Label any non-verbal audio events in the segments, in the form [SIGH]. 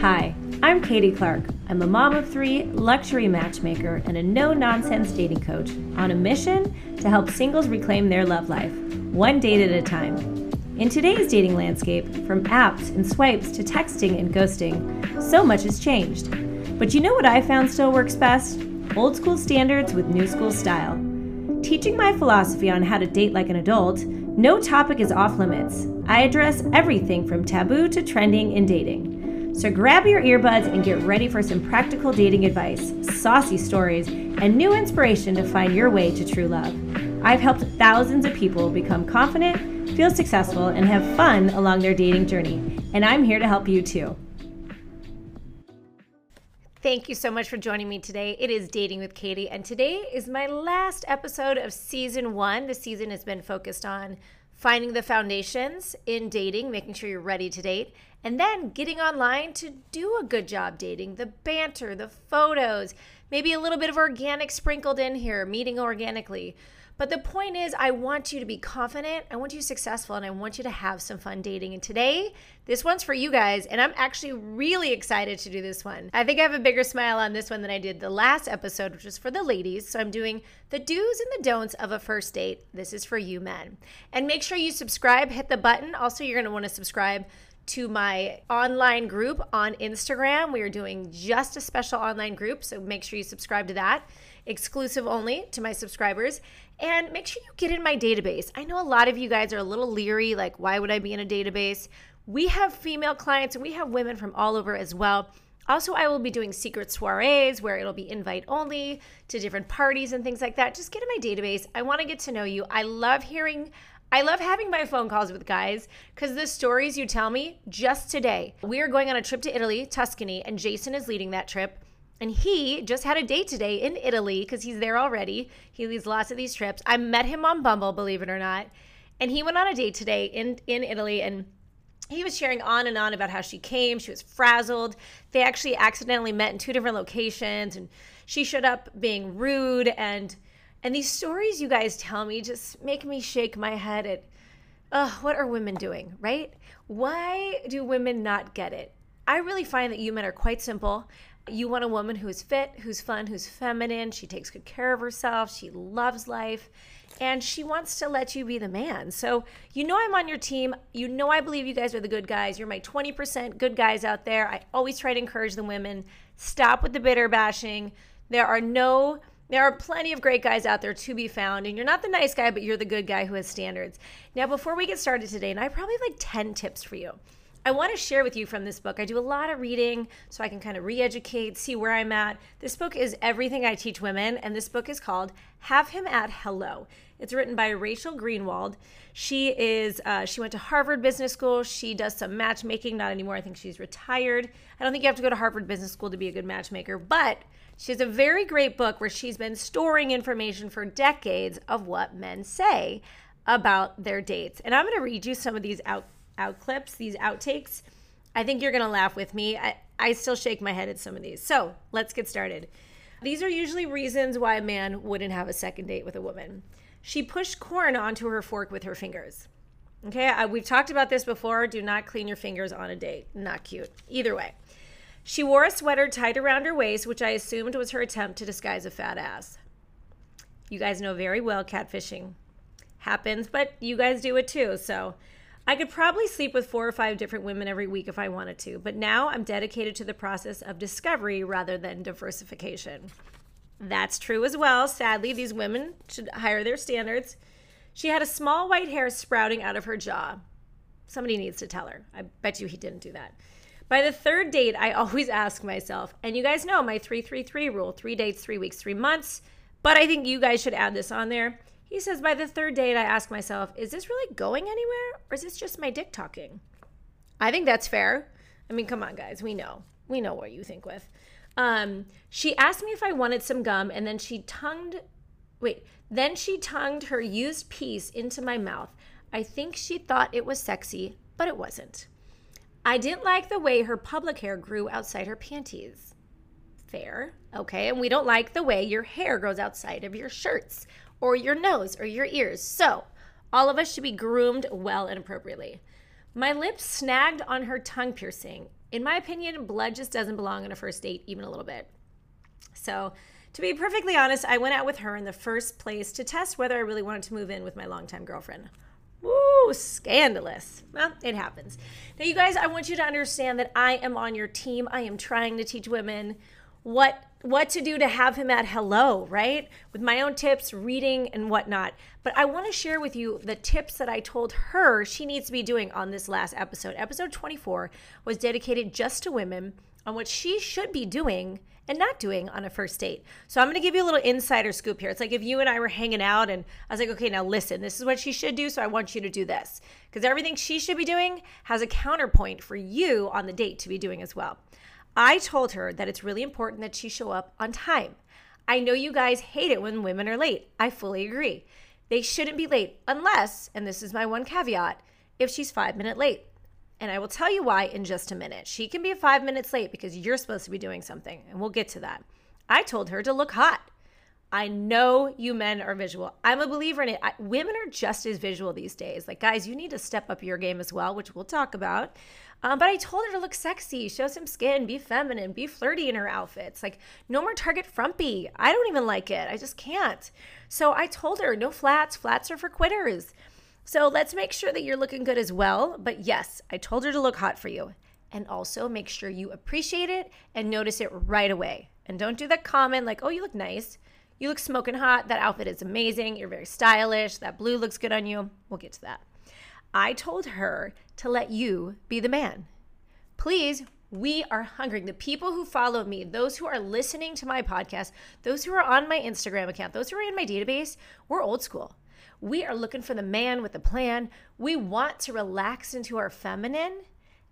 Hi, I'm Katy Clark. I'm a mom of three, luxury matchmaker, and a no nonsense dating coach on a mission to help singles reclaim their love life, one date at a time. In today's dating landscape, from apps and swipes to texting and ghosting, so much has changed. But you know what I found still works best? Old school standards with new school style. Teaching my philosophy on how to date like an adult, no topic is off limits. I address everything from taboo to trending in dating. So grab your earbuds and get ready for some practical dating advice, saucy stories, and new inspiration to find your way to true love. I've helped thousands of people become confident, feel successful, and have fun along their dating journey, and I'm here to help you too. Thank you so much for joining me today. It is Dating with Katy, and today is my last episode of season one. The season has been focused on finding the foundations in dating, making sure you're ready to date, and then getting online to do a good job dating the banter, the photos, maybe a little bit of organic sprinkled in here, meeting organically. But the point is, I want you to be confident, I want you successful, and I want you to have some fun dating. And today, this one's for you guys, and I'm actually really excited to do this one. I think I have a bigger smile on this one than I did the last episode, which was for the ladies. So I'm doing the do's and the don'ts of a first date. This is for you men. And make sure you subscribe, hit the button. Also, you're gonna wanna subscribe to my online group on Instagram. We are doing just a special online group, so make sure you subscribe to that exclusive only to my subscribers. And make sure you get in my database. I know a lot of you guys are a little leery, like, why would I be in a database? We have female clients and we have women from all over as well. Also, I will be doing secret soirees where it'll be invite only to different parties and things like that. Just get in my database. I want to get to know you. I love hearing I love having my phone calls with guys because the stories you tell me just today. We are going on a trip to Italy, Tuscany, and Jason is leading that trip. And he just had a date today in Italy because he's there already. He leads lots of these trips. I met him on Bumble, believe it or not. And he went on a date today in, in Italy and he was sharing on and on about how she came. She was frazzled. They actually accidentally met in two different locations and she showed up being rude and and these stories you guys tell me just make me shake my head at uh, what are women doing, right? Why do women not get it? I really find that you men are quite simple. You want a woman who is fit, who's fun, who's feminine. She takes good care of herself. She loves life. And she wants to let you be the man. So, you know, I'm on your team. You know, I believe you guys are the good guys. You're my 20% good guys out there. I always try to encourage the women stop with the bitter bashing. There are no there are plenty of great guys out there to be found, and you're not the nice guy, but you're the good guy who has standards. Now, before we get started today, and I probably have like 10 tips for you. I want to share with you from this book. I do a lot of reading so I can kind of re educate, see where I'm at. This book is everything I teach women, and this book is called Have Him at Hello. It's written by Rachel Greenwald. She is uh, she went to Harvard Business School. She does some matchmaking, not anymore. I think she's retired. I don't think you have to go to Harvard Business School to be a good matchmaker, but she has a very great book where she's been storing information for decades of what men say about their dates. And I'm going to read you some of these out out clips, these outtakes. I think you're going to laugh with me. I, I still shake my head at some of these. So let's get started. These are usually reasons why a man wouldn't have a second date with a woman. She pushed corn onto her fork with her fingers. Okay, I, we've talked about this before. Do not clean your fingers on a date. Not cute. Either way. She wore a sweater tied around her waist, which I assumed was her attempt to disguise a fat ass. You guys know very well catfishing happens, but you guys do it too. So I could probably sleep with four or five different women every week if I wanted to, but now I'm dedicated to the process of discovery rather than diversification. That's true as well. Sadly, these women should higher their standards. She had a small white hair sprouting out of her jaw. Somebody needs to tell her. I bet you he didn't do that. By the third date, I [LAUGHS] always ask myself, and you guys know my 333 rule three dates, three weeks, three months, but I think you guys should add this on there. He says, by the third date, I ask myself, is this really going anywhere or is this just my dick talking? I think that's fair. I mean, come on, guys. We know. We know what you think with. Um, she asked me if I wanted some gum and then she tongued, wait, then she tongued her used piece into my mouth. I think she thought it was sexy, but it wasn't. I didn't like the way her public hair grew outside her panties. Fair. Okay. And we don't like the way your hair grows outside of your shirts or your nose or your ears. So, All of us should be groomed well and appropriately. My lips snagged on her tongue piercing. In my opinion, blood just doesn't belong on a first date, even a little bit. So, to be perfectly honest, I went out with her in the first place to test whether I really wanted to move in with my longtime girlfriend. Woo, scandalous. Well, it happens. Now, you guys, I want you to understand that I am on your team. I am trying to teach women what what to do to have him at hello, right? With my own tips, reading and whatnot. But I want to share with you the tips that I told her she needs to be doing on this last episode. Episode 24 was dedicated just to women on what she should be doing and not doing on a first date. So I'm going to give you a little insider scoop here. It's like if you and I were hanging out and I was like, okay, now listen, this is what she should do. So I want you to do this because everything she should be doing has a counterpoint for you on the date to be doing as well. I told her that it's really important that she show up on time. I know you guys hate it when women are late. I fully agree. They shouldn't be late unless, and this is my one caveat, if she's five minutes late. And I will tell you why in just a minute. She can be five minutes late because you're supposed to be doing something, and we'll get to that. I told her to look hot. I know you men are visual. I'm a believer in it. I, women are just as visual these days. Like, guys, you need to step up your game as well, which we'll talk about. Um, but I told her to look sexy, show some skin, be feminine, be flirty in her outfits. Like, no more Target frumpy. I don't even like it. I just can't. So I told her, no flats. Flats are for quitters. So let's make sure that you're looking good as well. But yes, I told her to look hot for you. And also make sure you appreciate it and notice it right away. And don't do that comment like, oh, you look nice. You look smoking hot. That outfit is amazing. You're very stylish. That blue looks good on you. We'll get to that. I told her to let you be the man. Please, we are hungry. The people who follow me, those who are listening to my podcast, those who are on my Instagram account, those who are in my database, we're old school. We are looking for the man with the plan. We want to relax into our feminine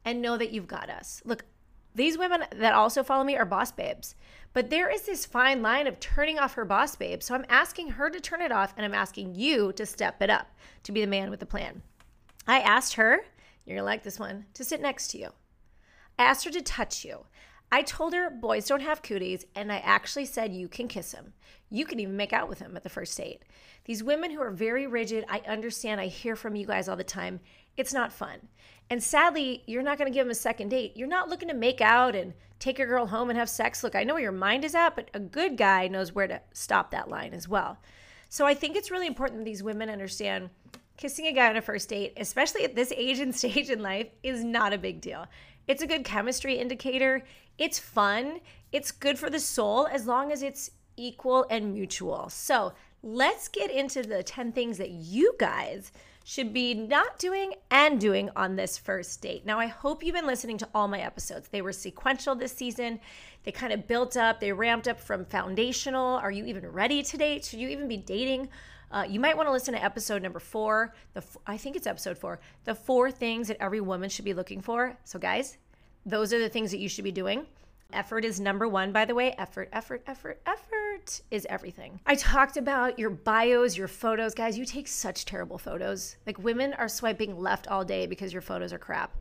and know that you've got us. Look, these women that also follow me are boss babes. But there is this fine line of turning off her boss babe. So I'm asking her to turn it off and I'm asking you to step it up to be the man with the plan. I asked her, you're gonna like this one, to sit next to you. I asked her to touch you. I told her boys don't have cooties, and I actually said you can kiss him. You can even make out with him at the first date. These women who are very rigid, I understand, I hear from you guys all the time. It's not fun. And sadly, you're not going to give him a second date. You're not looking to make out and take your girl home and have sex. Look, I know where your mind is at, but a good guy knows where to stop that line as well. So I think it's really important that these women understand kissing a guy on a first date, especially at this age and [LAUGHS] stage in life, is not a big deal. It's a good chemistry indicator. It's fun. It's good for the soul as long as it's equal and mutual. So let's get into the 10 things that you guys should be not doing and doing on this first date. Now, I hope you've been listening to all my episodes. They were sequential this season. They kind of built up, they ramped up from foundational. Are you even ready to date? Should you even be dating? Uh, you might want to listen to episode number four. The I think it's episode four. The four things that every woman should be looking for. So, guys, those are the things that you should be doing. Effort is number one, by the way. Effort, effort, effort, effort is everything. I talked about your bios, your photos. Guys, you take such terrible photos. Like women are swiping left all day because your photos are crap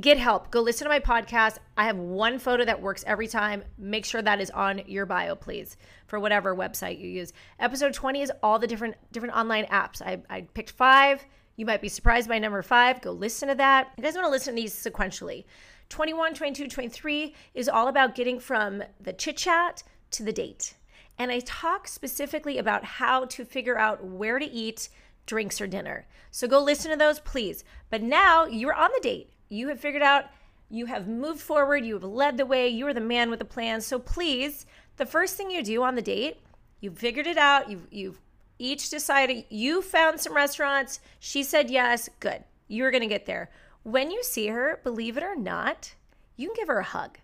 get help. Go listen to my podcast. I have one photo that works every time. Make sure that is on your bio, please, for whatever website you use. Episode 20 is all the different different online apps. I, I picked five. You might be surprised by number five. Go listen to that. You guys want to listen to these sequentially. 21, 22, 23 is all about getting from the chit chat to the date. And I talk specifically about how to figure out where to eat drinks or dinner. So go listen to those, please. But now you're on the date you have figured out, you have moved forward, you have led the way, you are the man with the plan. So please, the first thing you do on the date, you've figured it out, you've, you've each decided, you found some restaurants, she said yes, good, you're gonna get there. When you see her, believe it or not, you can give her a hug.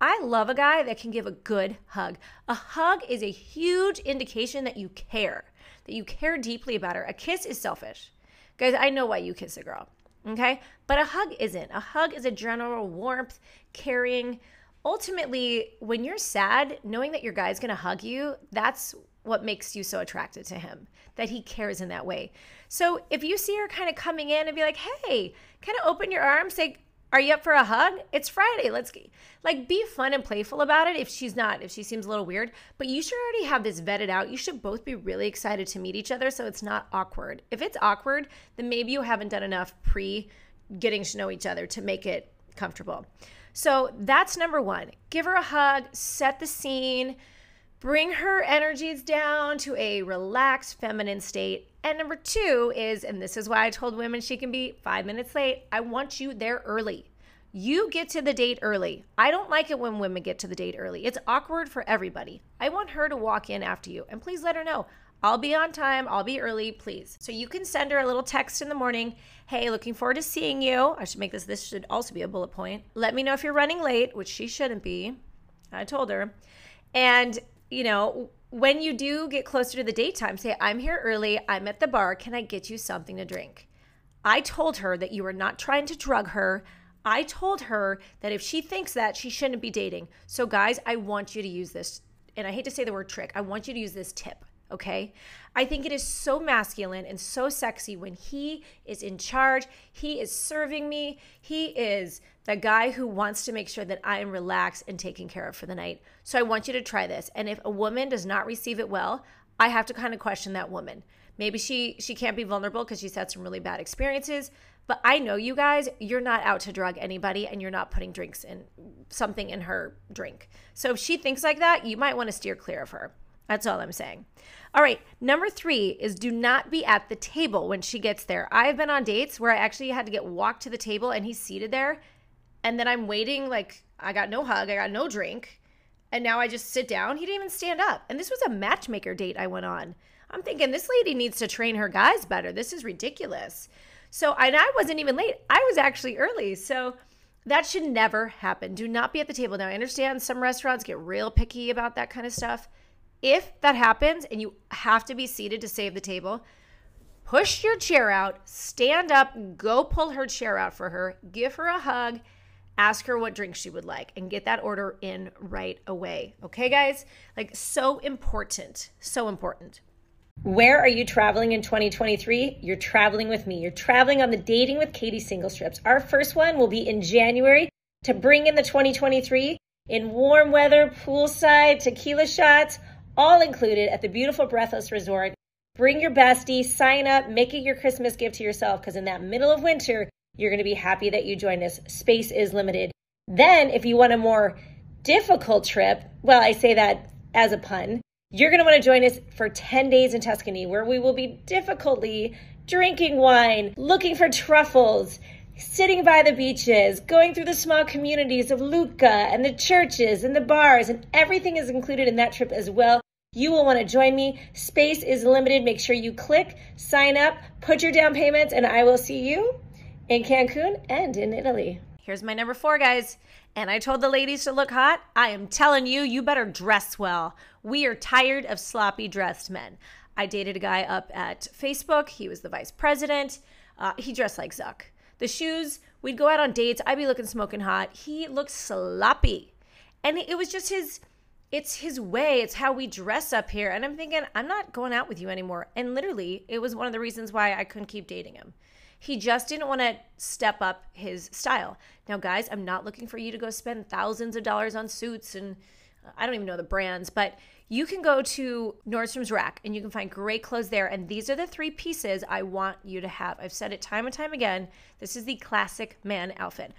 I love a guy that can give a good hug. A hug is a huge indication that you care, that you care deeply about her. A kiss is selfish. Guys, I know why you kiss a girl. Okay. But a hug isn't. A hug is a general warmth, caring. Ultimately, when you're sad, knowing that your guy's to hug you, that's what makes you so attracted to him, that he cares in that way. So if you see her kind of coming in and be like, hey, kind of open your arms, say, Are you up for a hug? It's Friday. Let's like be fun and playful about it if she's not, if she seems a little weird. But you should already have this vetted out. You should both be really excited to meet each other so it's not awkward. If it's awkward, then maybe you haven't done enough pre getting to know each other to make it comfortable. So that's number one. Give her a hug, set the scene, bring her energies down to a relaxed feminine state. And number two is, and this is why I told women she can be five minutes late, I want you there early. You get to the date early. I don't like it when women get to the date early. It's awkward for everybody. I want her to walk in after you. And please let her know I'll be on time. I'll be early, please. So you can send her a little text in the morning. Hey, looking forward to seeing you. I should make this, this should also be a bullet point. Let me know if you're running late, which she shouldn't be. I told her. And, you know, when you do get closer to the date time, say, I'm here early. I'm at the bar. Can I get you something to drink? I told her that you were not trying to drug her. I told her that if she thinks that, she shouldn't be dating. So, guys, I want you to use this. And I hate to say the word trick, I want you to use this tip. Okay. I think it is so masculine and so sexy when he is in charge. He is serving me. He is the guy who wants to make sure that I am relaxed and taken care of for the night. So I want you to try this. And if a woman does not receive it well, I have to kind of question that woman. Maybe she she can't be vulnerable because she's had some really bad experiences. But I know you guys, you're not out to drug anybody and you're not putting drinks in something in her drink. So if she thinks like that, you might want to steer clear of her. That's all I'm saying. All right, number three is do not be at the table when she gets there. I've been on dates where I actually had to get walked to the table and he's seated there. And then I'm waiting, like, I got no hug, I got no drink. And now I just sit down. He didn't even stand up. And this was a matchmaker date I went on. I'm thinking this lady needs to train her guys better. This is ridiculous. So, and I wasn't even late. I was actually early. So, that should never happen. Do not be at the table. Now, I understand some restaurants get real picky about that kind of stuff. If that happens and you have to be seated to save the table, push your chair out, stand up, go pull her chair out for her, give her a hug, ask her what drink she would like, and get that order in right away. Okay, guys? Like, so important. So important. Where are you traveling in 2023? You're traveling with me. You're traveling on the Dating with Katy single strips. Our first one will be in January to bring in the 2023 in warm weather, poolside, tequila shots, all included at the beautiful Breathless Resort. Bring your bestie, sign up, make it your Christmas gift to yourself because in that middle of winter, you're going to be happy that you joined us. Space is limited. Then, if you want a more difficult trip, well, I say that as a pun, you're going to want to join us for 10 days in Tuscany, where we will be difficultly drinking wine, looking for truffles, sitting by the beaches, going through the small communities of Lucca and the churches and the bars, and everything is included in that trip as well. You will want to join me. Space is limited. Make sure you click, sign up, put your down payments, and I will see you in Cancun and in Italy. Here's my number four, guys. And I told the ladies to look hot. I am telling you, you better dress well. We are tired of sloppy dressed men. I dated a guy up at Facebook. He was the vice president. Uh, he dressed like Zuck. The shoes, we'd go out on dates. I'd be looking smoking hot. He looked sloppy. And it was just his, it's his way. It's how we dress up here. And I'm thinking, I'm not going out with you anymore. And literally, it was one of the reasons why I couldn't keep dating him. He just didn't want to step up his style. Now, guys, I'm not looking for you to go spend thousands of dollars on suits and uh, I don't even know the brands, but you can go to Nordstrom's Rack and you can find great clothes there. And these are the three pieces I want you to have. I've said it time and time again. This is the classic man outfit.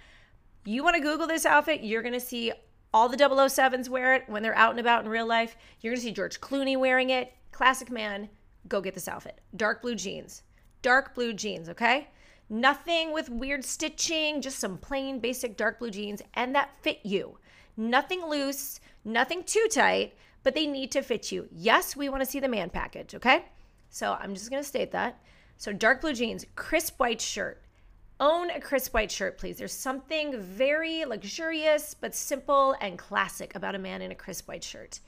You want to Google this outfit, you're going to see all the 007s wear it when they're out and about in real life. You're going to see George Clooney wearing it. Classic man. Go get this outfit. Dark blue jeans. Dark blue jeans, okay? Nothing with weird stitching, just some plain basic dark blue jeans, and that fit you. Nothing loose, nothing too tight, but they need to fit you. Yes, we want to see the man package, okay? So I'm just going to state that. So dark blue jeans, crisp white shirt. Own a crisp white shirt, please. There's something very luxurious but simple and classic about a man in a crisp white shirt.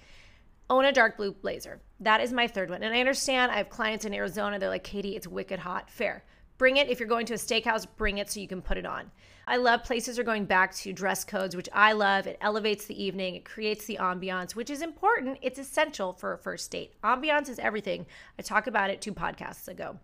Own a dark blue blazer. That is my third one. And I understand I have clients in Arizona. They're like, Katy, it's wicked hot. Fair. Bring it if you're going to a steakhouse, bring it so you can put it on. I love places are going back to dress codes, which I love. It elevates the evening, it creates the ambiance, which is important. It's essential for a first date. Ambiance is everything. I talked about it two podcasts ago.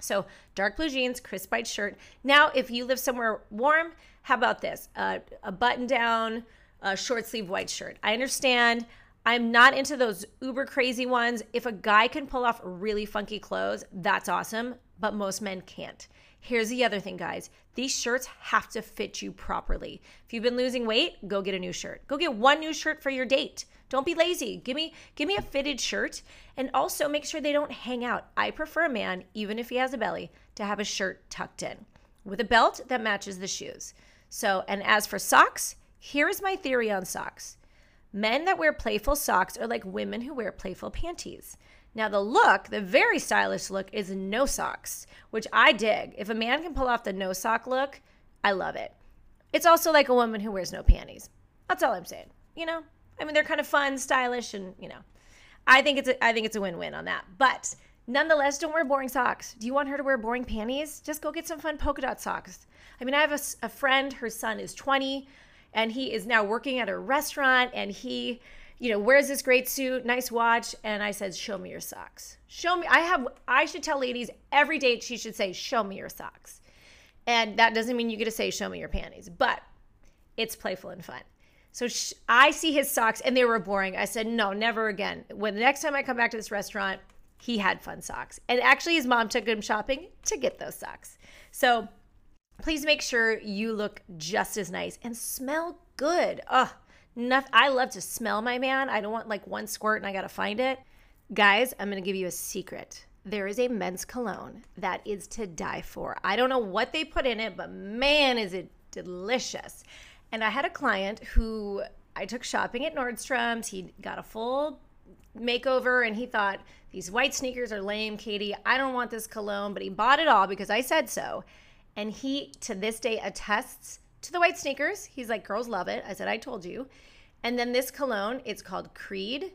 So, dark blue jeans, crisp white shirt. Now, if you live somewhere warm, how about this? Uh, a button down, a short sleeve white shirt. I understand. I'm not into those uber crazy ones. If a guy can pull off really funky clothes, that's awesome, but most men can't. Here's the other thing, guys. These shirts have to fit you properly. If you've been losing weight, go get a new shirt. Go get one new shirt for your date. Don't be lazy. Give me give me a fitted shirt and also make sure they don't hang out. I prefer a man, even if he has a belly, to have a shirt tucked in with a belt that matches the shoes. So, and as for socks, here is my theory on socks. Men that wear playful socks are like women who wear playful panties. Now, the look, the very stylish look, is no socks, which I dig. If a man can pull off the no sock look, I love it. It's also like a woman who wears no panties. That's all I'm saying. You know, I mean, they're kind of fun, stylish, and you know, I think it's a, I think it's a win-win on that. But nonetheless, don't wear boring socks. Do you want her to wear boring panties? Just go get some fun polka dot socks. I mean, I have a, a friend. Her son is 20, and he is now working at a restaurant, and he you know, wears this great suit, nice watch. And I said, show me your socks. Show me. I have, I should tell ladies every date, she should say, show me your socks. And that doesn't mean you get to say, show me your panties, but it's playful and fun. So sh- I see his socks and they were boring. I said, no, never again. When the next time I come back to this restaurant, he had fun socks. And actually, his mom took him shopping to get those socks. So please make sure you look just as nice and smell good. Oh, Nothing, I love to smell my man. I don't want like one squirt and I got to find it. Guys, I'm going to give you a secret. There is a men's cologne that is to die for. I don't know what they put in it, but man, is it delicious. And I had a client who I took shopping at Nordstrom's. He got a full makeover and he thought, these white sneakers are lame, Katy. I don't want this cologne, but he bought it all because I said so. And he, to this day, attests to the white sneakers. He's like, girls love it. I said, I told you. And then this cologne, it's called Creed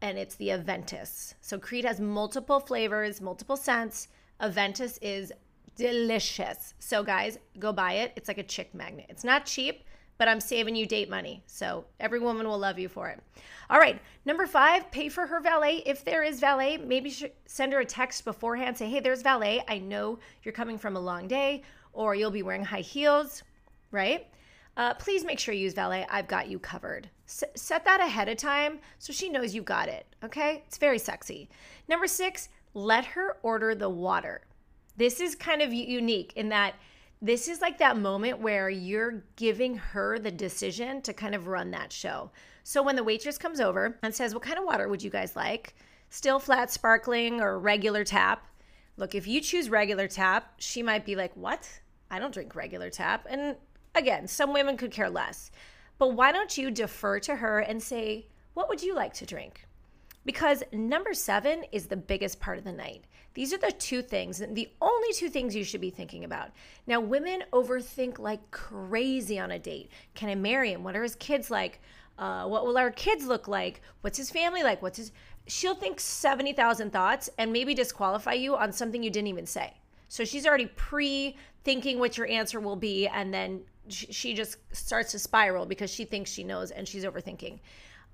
and it's the Aventus. So Creed has multiple flavors, multiple scents. Aventus is delicious. So guys, go buy it. It's like a chick magnet. It's not cheap, but I'm saving you date money. So every woman will love you for it. All right, number five, pay for her valet. If there is valet, maybe send her a text beforehand. Say, hey, there's valet. I know you're coming from a long day, or you'll be wearing high heels, right? uh, please make sure you use valet. I've got you covered. S- set that ahead of time so she knows you got it. Okay? It's very sexy. Number six, let her order the water. This is kind of unique in that this is like that moment where you're giving her the decision to kind of run that show. So when the waitress comes over and says, What kind of water would you guys like? Still flat, sparkling, or regular tap? Look, if you choose regular tap, she might be like, What? I don't drink regular tap. And Again, some women could care less. But why don't you defer to her and say, What would you like to drink? Because number seven is the biggest part of the night. These are the two things, the only two things you should be thinking about. Now, women overthink like crazy on a date. Can I marry him? What are his kids like? Uh, what will our kids look like? What's his family like? What's his. She'll think 70,000 thoughts and maybe disqualify you on something you didn't even say. So she's already pre thinking what your answer will be, and then she just starts to spiral because she thinks she knows and she's overthinking.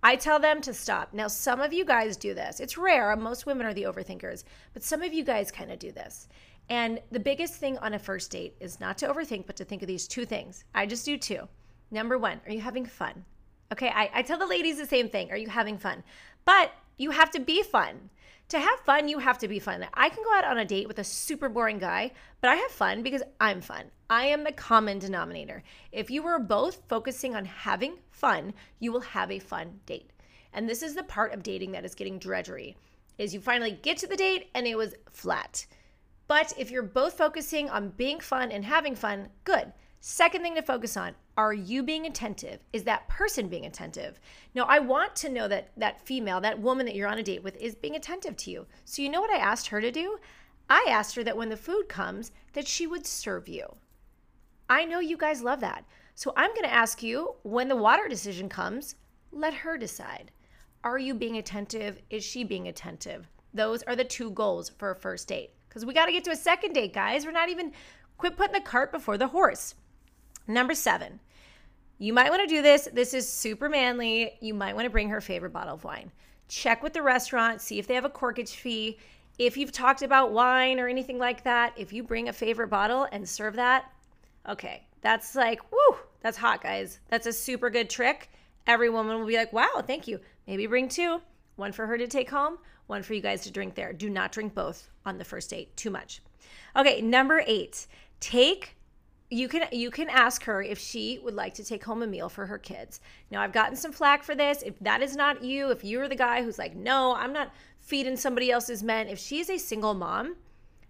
I tell them to stop. Now, some of you guys do this. It's rare. Most women are the overthinkers, but some of you guys kind of do this. And the biggest thing on a first date is not to overthink, but to think of these two things. I just do two. Number one, are you having fun? Okay, I, I tell the ladies the same thing. Are you having fun? But you have to be fun to have fun, you have to be fun. I can go out on a date with a super boring guy, but I have fun because I'm fun. I am the common denominator. If you are both focusing on having fun, you will have a fun date. And this is the part of dating that is getting drudgery. Is you finally get to the date and it was flat. But if you're both focusing on being fun and having fun, good. Second thing to focus on are you being attentive? Is that person being attentive? Now, I want to know that that female, that woman that you're on a date with, is being attentive to you. So, you know what I asked her to do? I asked her that when the food comes, that she would serve you. I know you guys love that. So, I'm going to ask you when the water decision comes, let her decide. Are you being attentive? Is she being attentive? Those are the two goals for a first date. Because we got to get to a second date, guys. We're not even, quit putting the cart before the horse. Number seven, you might want to do this. This is super manly. You might want to bring her favorite bottle of wine. Check with the restaurant, see if they have a corkage fee. if you've talked about wine or anything like that, if you bring a favorite bottle and serve that, okay, that's like, woo, that's hot, guys. That's a super good trick. Every woman will be like, wow, thank you. Maybe bring two one for her to take home, one for you guys to drink there. Do not drink both on the first date, too much. Okay, number eight, take you can you can ask her if she would like to take home a meal for her kids. Now I've gotten some flack for this. If that is not you, if you're the guy who's like, "No, I'm not feeding somebody else's men." If she's a single mom,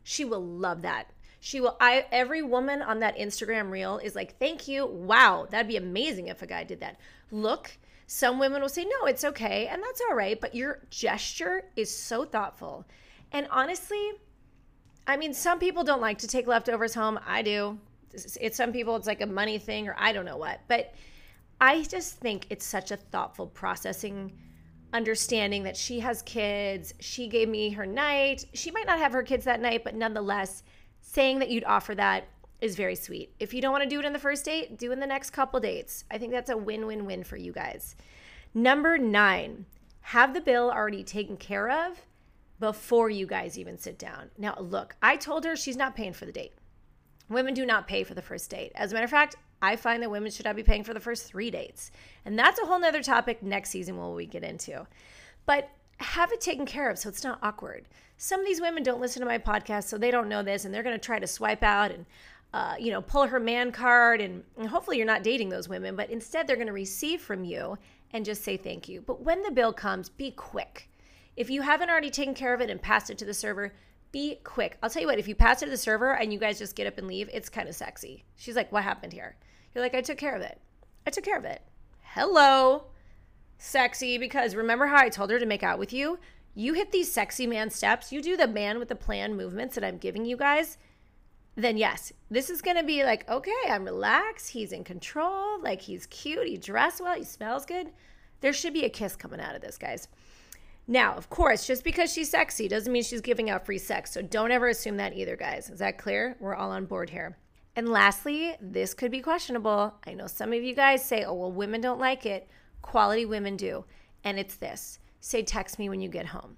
she will love that. She will I every woman on that Instagram reel is like, "Thank you. Wow, that'd be amazing if a guy did that." Look, some women will say, "No, it's okay." And that's all right, but your gesture is so thoughtful. And honestly, I mean, some people don't like to take leftovers home. I do it's some people it's like a money thing or I don't know what. But I just think it's such a thoughtful processing understanding that she has kids. She gave me her night. She might not have her kids that night, but nonetheless, saying that you'd offer that is very sweet. If you don't want to do it in the first date, do in the next couple dates. I think that's a win-win-win for you guys. Number 9, have the bill already taken care of before you guys even sit down. Now, look, I told her she's not paying for the date. Women do not pay for the first date. As a matter of fact, I find that women should not be paying for the first three dates. And that's a whole nother topic next season when we get into. But have it taken care of so it's not awkward. Some of these women don't listen to my podcast, so they don't know this, and they're going to try to swipe out and, uh, you know, pull her man card. And, and hopefully you're not dating those women, but instead they're going to receive from you and just say thank you. But when the bill comes, be quick. If you haven't already taken care of it and passed it to the server, be quick. I'll tell you what, if you pass it to the server and you guys just get up and leave, it's kind of sexy. She's like, What happened here? You're like, I took care of it. I took care of it. Hello. Sexy, because remember how I told her to make out with you? You hit these sexy man steps, you do the man with the plan movements that I'm giving you guys, then yes, this is gonna be like, okay, I'm relaxed. He's in control. Like, he's cute. He dressed well. He smells good. There should be a kiss coming out of this, guys. Now, of course, just because she's sexy doesn't mean she's giving out free sex. So don't ever assume that either, guys. Is that clear? We're all on board here. And lastly, this could be questionable. I know some of you guys say, oh, well, women don't like it. Quality women do. And it's this say, text me when you get home.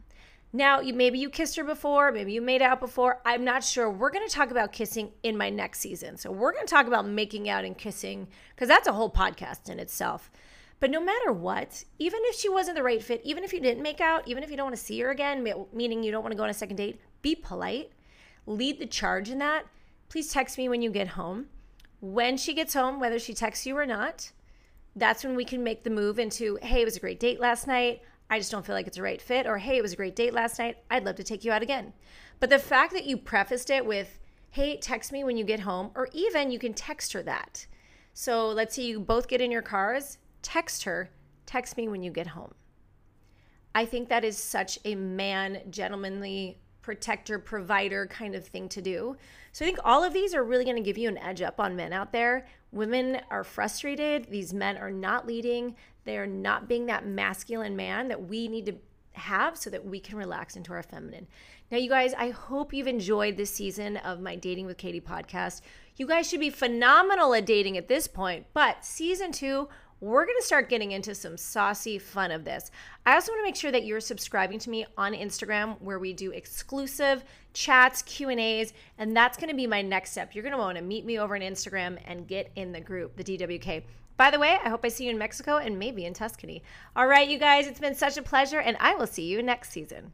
Now, you, maybe you kissed her before, maybe you made out before. I'm not sure. We're going to talk about kissing in my next season. So, we're going to talk about making out and kissing because that's a whole podcast in itself. But no matter what, even if she wasn't the right fit, even if you didn't make out, even if you don't want to see her again, meaning you don't want to go on a second date, be polite. Lead the charge in that. Please text me when you get home. When she gets home, whether she texts you or not, that's when we can make the move into, hey, it was a great date last night. I just don't feel like it's a right fit. Or, hey, it was a great date last night. I'd love to take you out again. But the fact that you prefaced it with, hey, text me when you get home, or even you can text her that. So let's say you both get in your cars text her, text me when you get home. I think that is such a man, gentlemanly, protector, provider kind of thing to do. So I think all of these are really going to give you an edge up on men out there. Women are frustrated. These men are not leading. They are not being that masculine man that we need to have so that we can relax into our feminine. Now, you guys, I hope you've enjoyed this season of my Dating with Katy podcast. You guys should be phenomenal at dating at this point, but season two, we're going to start getting into some saucy fun of this. I also want to make sure that you're subscribing to me on Instagram where we do exclusive chats, Q&As, and that's going to be my next step. You're going to want to meet me over on Instagram and get in the group, the DWK. By the way, I hope I see you in Mexico and maybe in Tuscany. All right, you guys, it's been such a pleasure and I will see you next season.